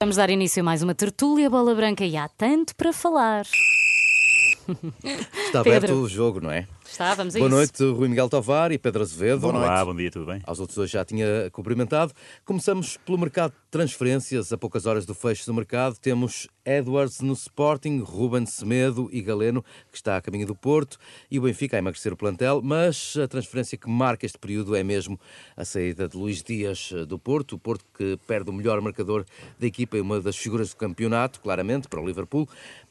Vamos dar início a mais uma tertúlia bola branca e há tanto para falar. Está Pedro. aberto o jogo, não é? Está, vamos a Boa isso. noite, Rui Miguel Tovar e Pedro Azevedo. Boa Olá, bom dia, tudo bem? Aos outros dois já tinha cumprimentado. Começamos pelo mercado de transferências. A poucas horas do fecho do mercado, temos Edwards no Sporting, Ruben Semedo e Galeno, que está a caminho do Porto, e o Benfica a emagrecer o plantel. Mas a transferência que marca este período é mesmo a saída de Luís Dias eh, do Porto. O Porto que perde o melhor marcador da equipa e uma das figuras do campeonato, claramente, para o Liverpool.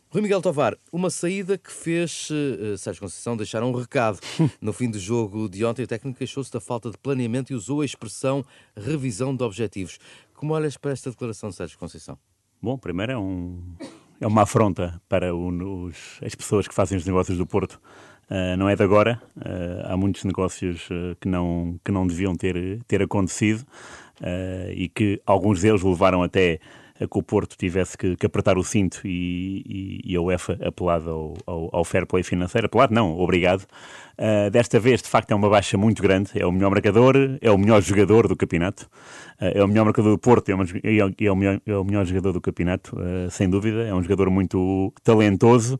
Rui Miguel Tovar, uma saída que fez uh, Sérgio Conceição deixar um recado. No fim do jogo de ontem, o técnico queixou-se da falta de planeamento e usou a expressão revisão de objetivos. Como olhas para esta declaração, Sérgio Conceição? Bom, primeiro é, um, é uma afronta para o, os, as pessoas que fazem os negócios do Porto. Uh, não é de agora. Uh, há muitos negócios que, não, que não deviam ter, ter acontecido e que alguns deles levaram até que o Porto tivesse que, que apertar o cinto e, e, e, a UEFA apelado ao, ao, ao, fair play financeiro. Apelado não, obrigado. Uh, desta vez, de facto, é uma baixa muito grande. É o melhor marcador, é o melhor jogador do campeonato. Uh, é o melhor marcador do Porto é, é, é, o melhor, é o melhor jogador do campeonato, uh, sem dúvida. É um jogador muito talentoso.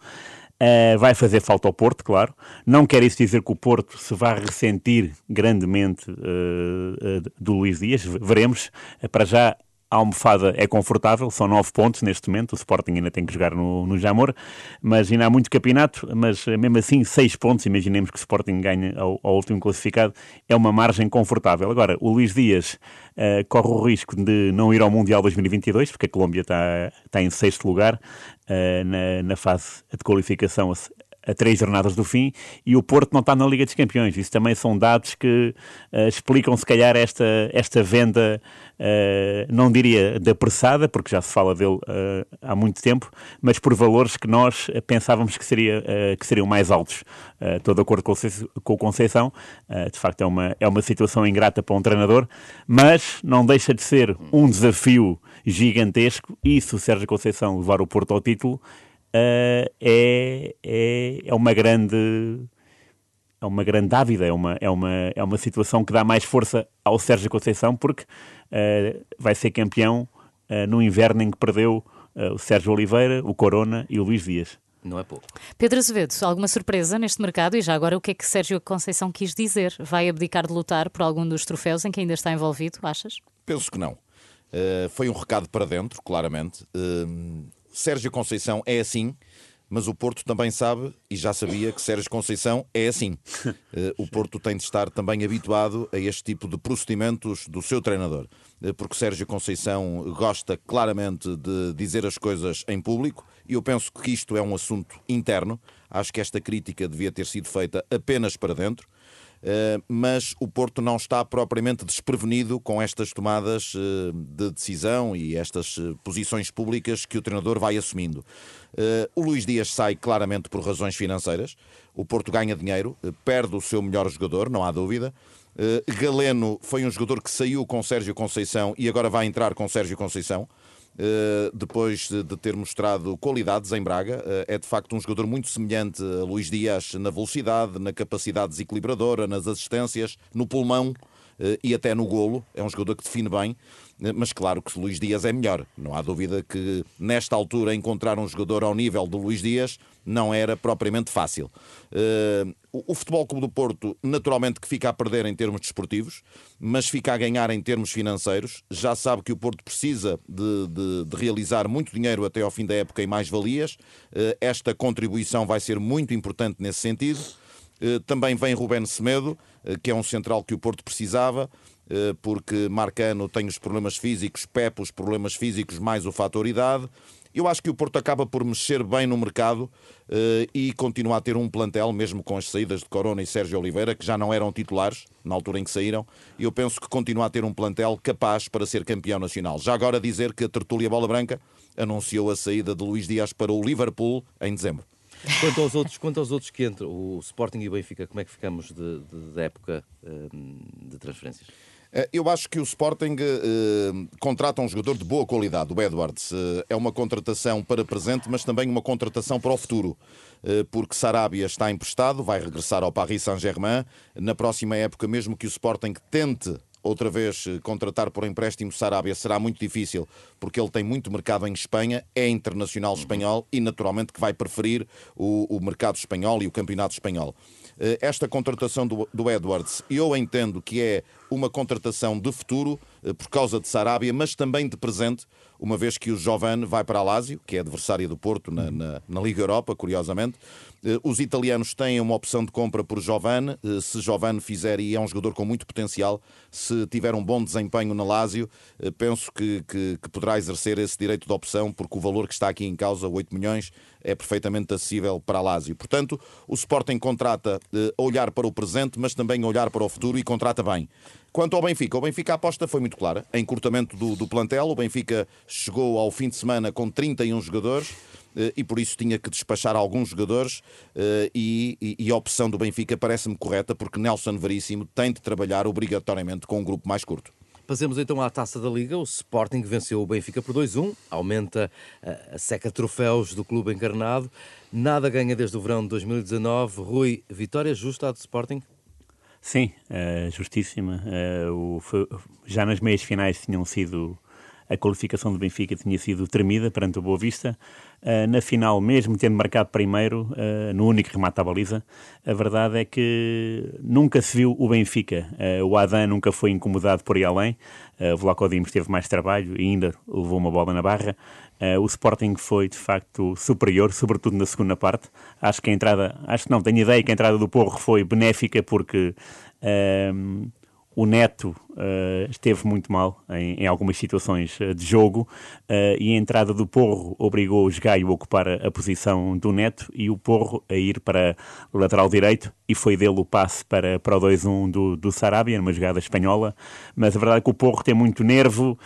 Uh, vai fazer falta ao Porto, claro. Não quer isso dizer que o Porto se vá ressentir grandemente uh, uh, do Luís Dias. Veremos. para já, a almofada é confortável, são nove pontos neste momento, o Sporting ainda tem que jogar no, no Jamor, mas ainda há muito campeonato, mas mesmo assim seis pontos, imaginemos que o Sporting ganhe ao, ao último classificado, é uma margem confortável. Agora, o Luís Dias uh, corre o risco de não ir ao Mundial 2022, porque a Colômbia está, está em sexto lugar uh, na, na fase de qualificação a três jornadas do fim e o Porto não está na Liga dos Campeões. Isso também são dados que uh, explicam, se calhar, esta, esta venda, uh, não diria de apressada, porque já se fala dele uh, há muito tempo, mas por valores que nós pensávamos que, seria, que seriam mais altos. estou de acordo com, o Conceição, de facto é uma, é uma situação ingrata para um treinador, mas não deixa de ser um desafio gigantesco e se o Sérgio Conceição levar o Porto ao título, uh, é, é, é uma grande é uma grande dávida, é uma, é, uma, é uma situação que dá mais força ao Sérgio Conceição porque uh, vai ser campeão uh, no inverno em que perdeu uh, o Sérgio Oliveira, o Corona e o Luís Dias. Não é pouco. Pedro Azevedo, alguma surpresa neste mercado? E já agora, o que é que Sérgio Conceição quis dizer? Vai abdicar de lutar por algum dos troféus em que ainda está envolvido, achas? Penso que não. foi um recado para dentro, claramente. Sérgio Conceição é assim, mas o Porto também sabe e já sabia que Sérgio Conceição é assim. Eh, o Porto tem de estar também habituado a este tipo de procedimentos do seu treinador, eh, porque Sérgio Conceição gosta claramente de dizer as coisas em público e eu penso que isto é um assunto interno. Acho que esta crítica devia ter sido feita apenas para dentro. Uh, mas o Porto não está propriamente desprevenido com estas tomadas uh, de decisão e estas uh, posições públicas que o treinador vai assumindo. o Luís Dias sai claramente por razões financeiras. O Porto ganha dinheiro, perde o seu melhor jogador, não há dúvida. Galeno foi um jogador que saiu com Sérgio Conceição e agora vai entrar com Sérgio Conceição. Uh, depois de, ter mostrado qualidades em Braga. Uh, é de facto um jogador muito semelhante a Luís Dias na velocidade, na capacidade desequilibradora, nas assistências, no pulmão. Uh, e até no golo, é um jogador que define bem, mas claro que Luís Dias é melhor. Não há dúvida que nesta altura encontrar um jogador ao nível do Luís Dias não era propriamente fácil. O Futebol Clube do Porto, naturalmente, que fica a perder em termos desportivos, mas fica a ganhar em termos financeiros. Já sabe que o Porto precisa de, de, de realizar muito dinheiro até ao fim da época em mais-valias. Uh, esta contribuição vai ser muito importante nesse sentido. Uh, também vem Rubén Semedo, que é um central que o Porto precisava porque Marcano tem os problemas físicos, Pepe os problemas físicos, mais o fator idade. Eu acho que o Porto acaba por mexer bem no mercado uh, e continua a ter um plantel, mesmo com as saídas de Corona e Sérgio Oliveira, que já não eram titulares na altura em que saíram. Eu penso que continua a ter um plantel capaz para ser campeão nacional. Já agora dizer que a Tertúlia Bola Branca anunciou a saída de Luís Dias para o Liverpool em dezembro. Quanto aos outros, quanto aos outros que entram, o Sporting e o Benfica, como é que ficamos de, de, de época uh, de transferências? Eh, eu acho que o Sporting uh, contrata um jogador de boa qualidade, o Edwards. É uma contratação para presente, mas também uma contratação para o futuro. Porque Sarabia está emprestado, vai regressar ao Paris Saint-Germain. Na próxima época, mesmo que o Sporting tente outra vez contratar por empréstimo Sarabia será muito difícil, porque ele tem muito mercado em Espanha, é internacional espanhol e naturalmente que vai preferir o, o mercado espanhol e o campeonato espanhol. Esta contratação do, do Edwards, eu entendo que é uma contratação de futuro por causa de Sarabia, mas também de presente, uma vez que o Giovane vai para a Lazio, que é adversária do Porto na, na, na Liga Europa, curiosamente. Eh, os italianos têm uma opção de compra por Giovane. Eh, se Giovane fizer, e é um jogador com muito potencial, se tiver um bom desempenho na Lazio, eh, penso que, que, que poderá exercer esse direito de opção, porque o valor que está aqui em causa, 8 milhões, é perfeitamente acessível para a Lazio. Portanto, o Sporting contrata a olhar para o presente, mas também a olhar para o futuro e contrata bem. Quanto ao Benfica, o Benfica a aposta foi muito clara. Encurtamento do, do plantel, o Benfica chegou ao fim de semana com 31 jogadores eh, e por isso tinha que despachar alguns jogadores eh, e, e, a opção do Benfica parece-me correta porque Nelson Veríssimo tem de trabalhar obrigatoriamente com um grupo mais curto. Passemos então à taça da Liga. O Sporting venceu o Benfica por 2-1, aumenta a seca de troféus do clube encarnado. Nada ganha desde o verão de 2019. Rui, vitória justa do Sporting? Sim, uh, justíssima. O, já nas meias finais tinham sido a qualificação do Benfica tinha sido tremida perante o Boa Vista. Uh, na final, mesmo tendo marcado primeiro, uh, no único remate à baliza, a verdade é que nunca se viu o Benfica. Uh, o Adam nunca foi incomodado por ir além. o Vlaco Dimos teve mais trabalho e ainda levou uma bola na barra. o Sporting foi, de facto, superior, sobretudo na segunda parte. Acho que a entrada, acho que não, tenho ideia que a entrada do Porro foi benéfica porque o Neto uh, esteve muito mal em, em algumas situações uh, de jogo uh, e a entrada do Porro obrigou o Gaio a ocupar a, posição do Neto e o Porro a ir para o lateral direito e foi dele o passe para, para o 2-1 do, do Sarabia, numa jogada espanhola. Mas a verdade é que o Porro tem muito nervo,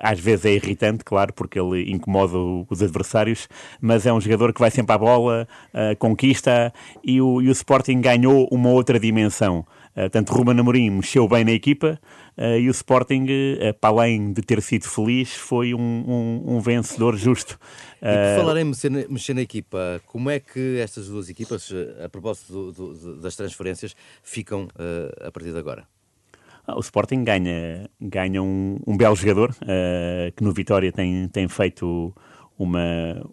às vezes é irritante, claro, porque ele incomoda os adversários, mas é um jogador que vai sempre à bola, conquista e o, e o Sporting ganhou uma outra dimensão. Uh, tanto Ruben Amorim mexeu bem na equipa uh, e o Sporting, uh, para além de ter sido feliz, foi um, um, um vencedor justo. E por falar em mexer na, mexer na, equipa, como é que estas duas equipas, a propósito do, do, das transferências, ficam a partir de agora? Ah, o Sporting ganha, ganha um, um belo jogador que no Vitória tem, tem feito uma,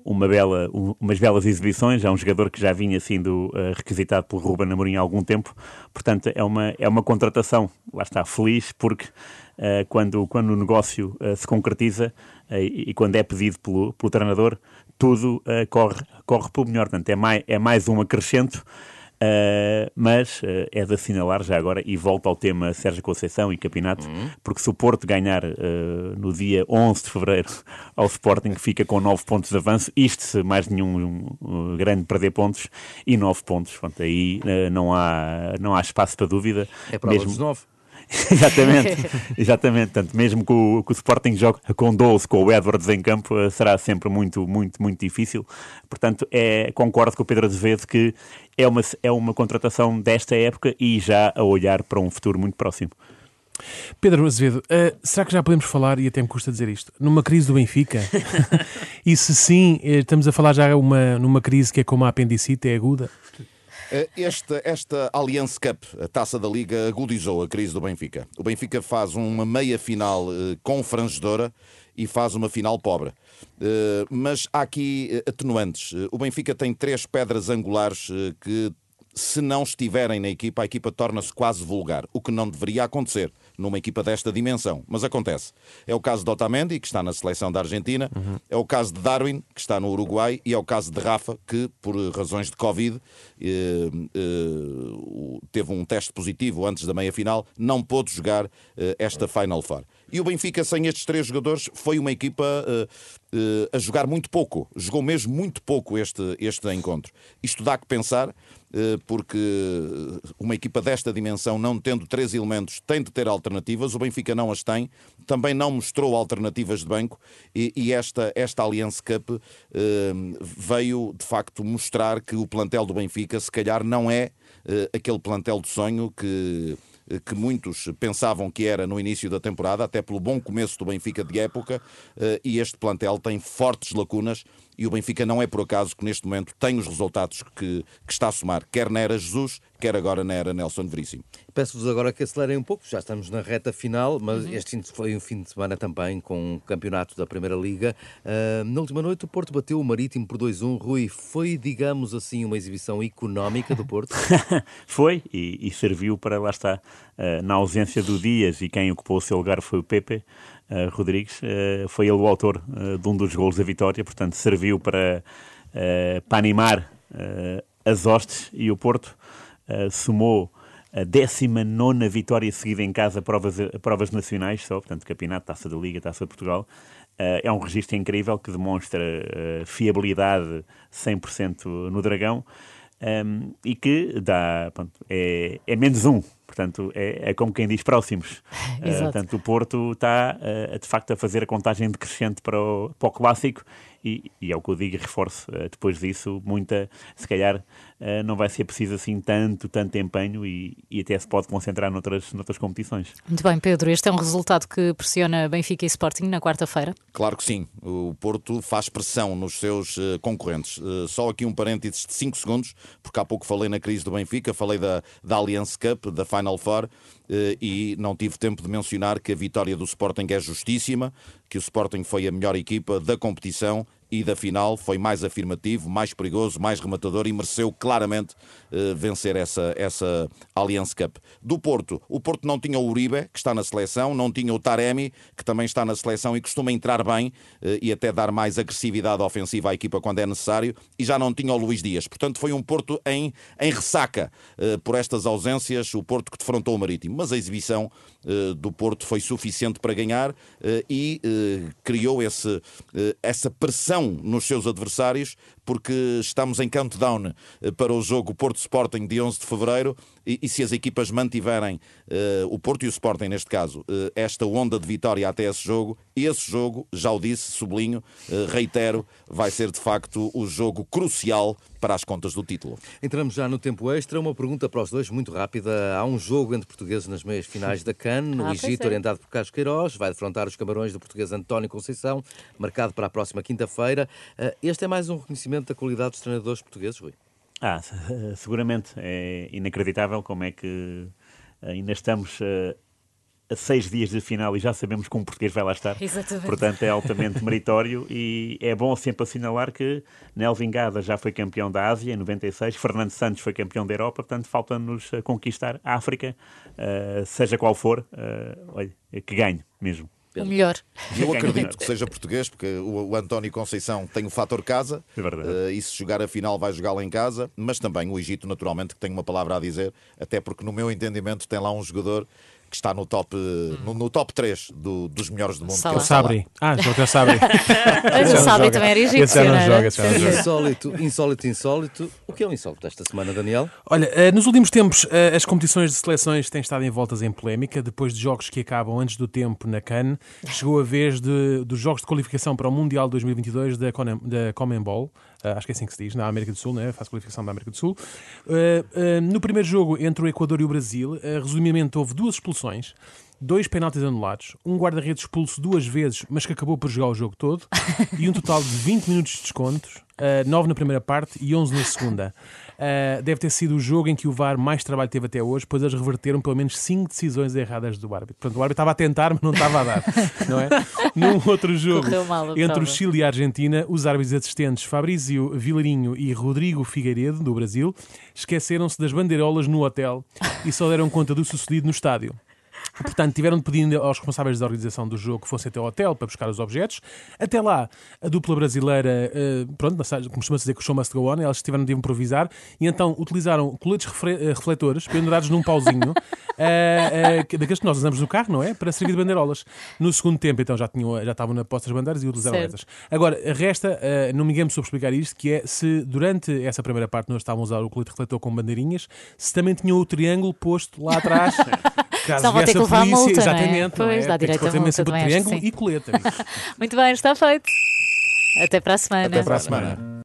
uma bela, umas belas exibições. É um jogador que já vinha sendo uh, requisitado pelo Ruben Amorim há algum tempo. Portanto, é uma, é uma contratação, lá está, feliz, porque uh, quando, quando o negócio uh, se concretiza e, e, quando é pedido pelo, pelo treinador, tudo corre, corre pelo melhor. Portanto, é mais, é mais um acrescento. Uh, mas uh, é de assinalar já agora, e volto ao tema Sérgio Conceição e campeonato, uhum. porque se o Porto ganhar uh, no dia 11 de fevereiro ao Sporting, fica com 9 pontos de avanço, isto se mais nenhum um, grande perder pontos, e 9 pontos. Portanto, aí não, há, não há espaço para dúvida. É prova mesmo... dos 9. exatamente, exatamente. Portanto, mesmo que o, que o Sporting jogue com 12, com o Edwards em campo, eh, será sempre muito, muito, muito difícil. Portanto, é, concordo com o Pedro Azevedo que é uma, é uma contratação desta época e já a olhar para um futuro muito próximo. Pedro Azevedo, uh, será que já podemos falar, e até me custa dizer isto, numa crise do Benfica? e se sim, eh, estamos a falar já uma, numa crise que é como a apendicite, é aguda? Eh, esta, esta Allianz Cup, a taça da Liga, agudizou a crise do Benfica. O Benfica faz uma meia final uh, confrangedora e faz uma final pobre. Uh, mas há aqui atenuantes. O Benfica tem três pedras angulares que, se não estiverem na equipa, a equipa torna-se quase vulgar, o que não deveria acontecer numa equipa desta dimensão, mas acontece. É o caso de Otamendi, que está na seleção da Argentina, uhum. é o caso de Darwin, que está no Uruguai, e é o caso de Rafa, que por razões de Covid eh, eh, teve um teste positivo antes da meia-final, não pôde jogar eh, esta Final Four. E o Benfica, sem estes três jogadores, foi uma equipa uh, uh, a jogar muito pouco. Jogou mesmo muito pouco este, este encontro. Isto dá que pensar, porque uma equipa desta dimensão, não tendo três elementos, tem de ter alternativas. O Benfica não as tem. Também não mostrou alternativas de banco. E, e esta, esta Allianz Cup veio, de facto, mostrar que o plantel do Benfica, se calhar, não é aquele plantel de sonho que eh, que muitos pensavam que era no início da temporada, até pelo bom começo do Benfica de época, eh, e este plantel tem fortes lacunas e o Benfica não é por acaso que neste momento tem os resultados que, que está a somar, quer na era Jesus, quer agora na era Nelson Veríssimo. Peço-vos agora que acelerem um pouco, já estamos na reta final, mas uhum. este foi um fim de semana também com o campeonato da Primeira Liga. Uh, na última noite o Porto bateu o Marítimo por 2-1. Rui, foi, digamos assim, uma exibição económica do Porto? foi, e, e, serviu para, lá está, uh, na ausência do Dias e quem ocupou o seu lugar foi o Pepe. Uh, Rodrigues, foi ele o autor de um dos golos da vitória, portanto serviu para, para animar as hostes e o Porto somou a 19 vitória seguida em casa provas, provas nacionais, só, portanto, campeonato, taça da Liga, taça de Portugal. Uh, é um registro incrível que demonstra uh, fiabilidade 100% no Dragão um, ehm, e que dá, pronto, é, é menos um Portanto, é, é, como quem diz próximos. uh, portanto, o Porto está, uh, de facto, a fazer a contagem decrescente para o, para o clássico e, e é o que eu digo e reforço. Uh, depois disso, muita, se calhar, não vai ser preciso assim tanto, tanto empenho e, e, até se pode concentrar noutras, noutras competições. Muito bem, Pedro. Este é um resultado que pressiona Benfica e Sporting na quarta-feira? Claro que sim. O Porto faz pressão nos seus concorrentes. só aqui um parênteses de 5 segundos, porque há pouco falei na crise do Benfica, falei da, da Allianz Cup, da Final Four eh, e não tive tempo de mencionar que a vitória do Sporting é justíssima, que o Sporting foi a melhor equipa da competição e da final foi mais afirmativo, mais perigoso, mais rematador e mereceu claramente uh, vencer essa, essa Allianz Cup. Do Porto, o Porto não tinha o Uribe, que está na seleção, não tinha o Taremi, que também está na seleção e costuma entrar bem uh, e até dar mais agressividade ofensiva à equipa quando é necessário, e já não tinha o Luís Dias. Portanto, foi um Porto em, em ressaca uh, por estas ausências, o Porto que defrontou o Marítimo. Mas a exibição do Porto foi suficiente para ganhar e criou esse, essa pressão nos seus adversários, porque estamos em countdown eh, para o jogo Porto Sporting de 11 de fevereiro e, e se as equipas mantiverem, uh, o Porto e o Sporting neste caso, uh, esta onda de vitória até esse jogo, esse jogo, já o disse, sublinho, uh, reitero, vai ser de facto o jogo crucial para as contas do título. Entramos já no tempo extra. Uma pergunta para os dois, muito rápida. Há um jogo entre portugueses nas meias finais da CAN, no ah, Egito, é. orientado por Carlos Queiroz. Vai defrontar os camarões do português António Conceição, marcado para a próxima quinta-feira. Este é mais um reconhecimento da qualidade dos treinadores portugueses, Rui? Ah, seguramente. É inacreditável como é que ainda estamos uh, a seis dias de final e já sabemos que um português vai lá estar. Exatamente. Portanto, é altamente meritório e é bom sempre assinalar que Nelvin Gada já foi campeão da Ásia em 96, Fernando Santos foi campeão da Europa, portanto, falta-nos conquistar a África, seja qual for, olha, que ganhe mesmo. O melhor. Eu acredito que seja português, porque o, o António Conceição tem o fator casa. É verdade. Uh, e se jogar a final, vai jogá-la em casa. Mas também o Egito, naturalmente, que tem uma palavra a dizer, até porque, no meu entendimento, tem lá um jogador que está no top, no, no top 3 do, dos melhores do mundo. Que é o Sabri. Ah, joga Sabri. Mas o Sabri também era egípcio. Esse não joga, esse não joga. Insólito, insólito, insólito. O que é um insólito esta semana, Daniel? Olha, eh, nos últimos tempos eh, as competições de seleções têm estado envoltas em polémica. Depois de jogos que acabam antes do tempo na CAN, chegou a vez de, dos jogos de qualificação para o Mundial 2022 da, Conan, da Commonball. Uh, acho que é assim que se diz, na América do Sul, né? faz qualificação da América do Sul. Uh, uh, no primeiro jogo entre o Equador e o Brasil, resumidamente, hove duas expulsões dois penaltis anulados, um guarda-redes expulso duas vezes, mas que acabou por jogar o jogo todo, e um total de 20 minutos de descontos, uh, 9 na primeira parte e 11 na segunda. Uh, deve ter sido o jogo em que o VAR mais trabalho teve até hoje, pois eles reverteram pelo menos 5 decisões erradas do árbitro. Portanto, o árbitro estava a tentar, mas não estava a dar. não é? Num outro jogo, entre o Chile e a Argentina, os árbitros assistentes Fabrício Vilarinho e Rodrigo Figueiredo, do Brasil, esqueceram-se das bandeirolas no hotel e só deram conta do sucedido no estádio. Portanto, tiveram de pedir aos responsáveis da organização do jogo que fossem até ao hotel para buscar os objetos. Até lá, a dupla brasileira, uh, pronto, costuma-se dizer que o show must go on, elas tiveram de improvisar e então utilizaram coletes eh, refletores pendurados num pauzinho, uh, uh, daqueles que nós usamos no carro, não é? Para servir de bandeirolas. No segundo tempo, então, já, tinham, já estavam na posta das bandeiras e utilizaram certo. essas. Agora, resta, não me engano sobre explicar isto, que é se durante essa primeira parte nós estávamos a usar o colete refletor com bandeirinhas, se também tinham o triângulo posto lá atrás Caso Só vou ter que levar polícia, a multa, exatamente, não é? Pois, é? dá direito a multa triângulo e coleta. Muito bem, está feito. Até para a semana. Até para a semana.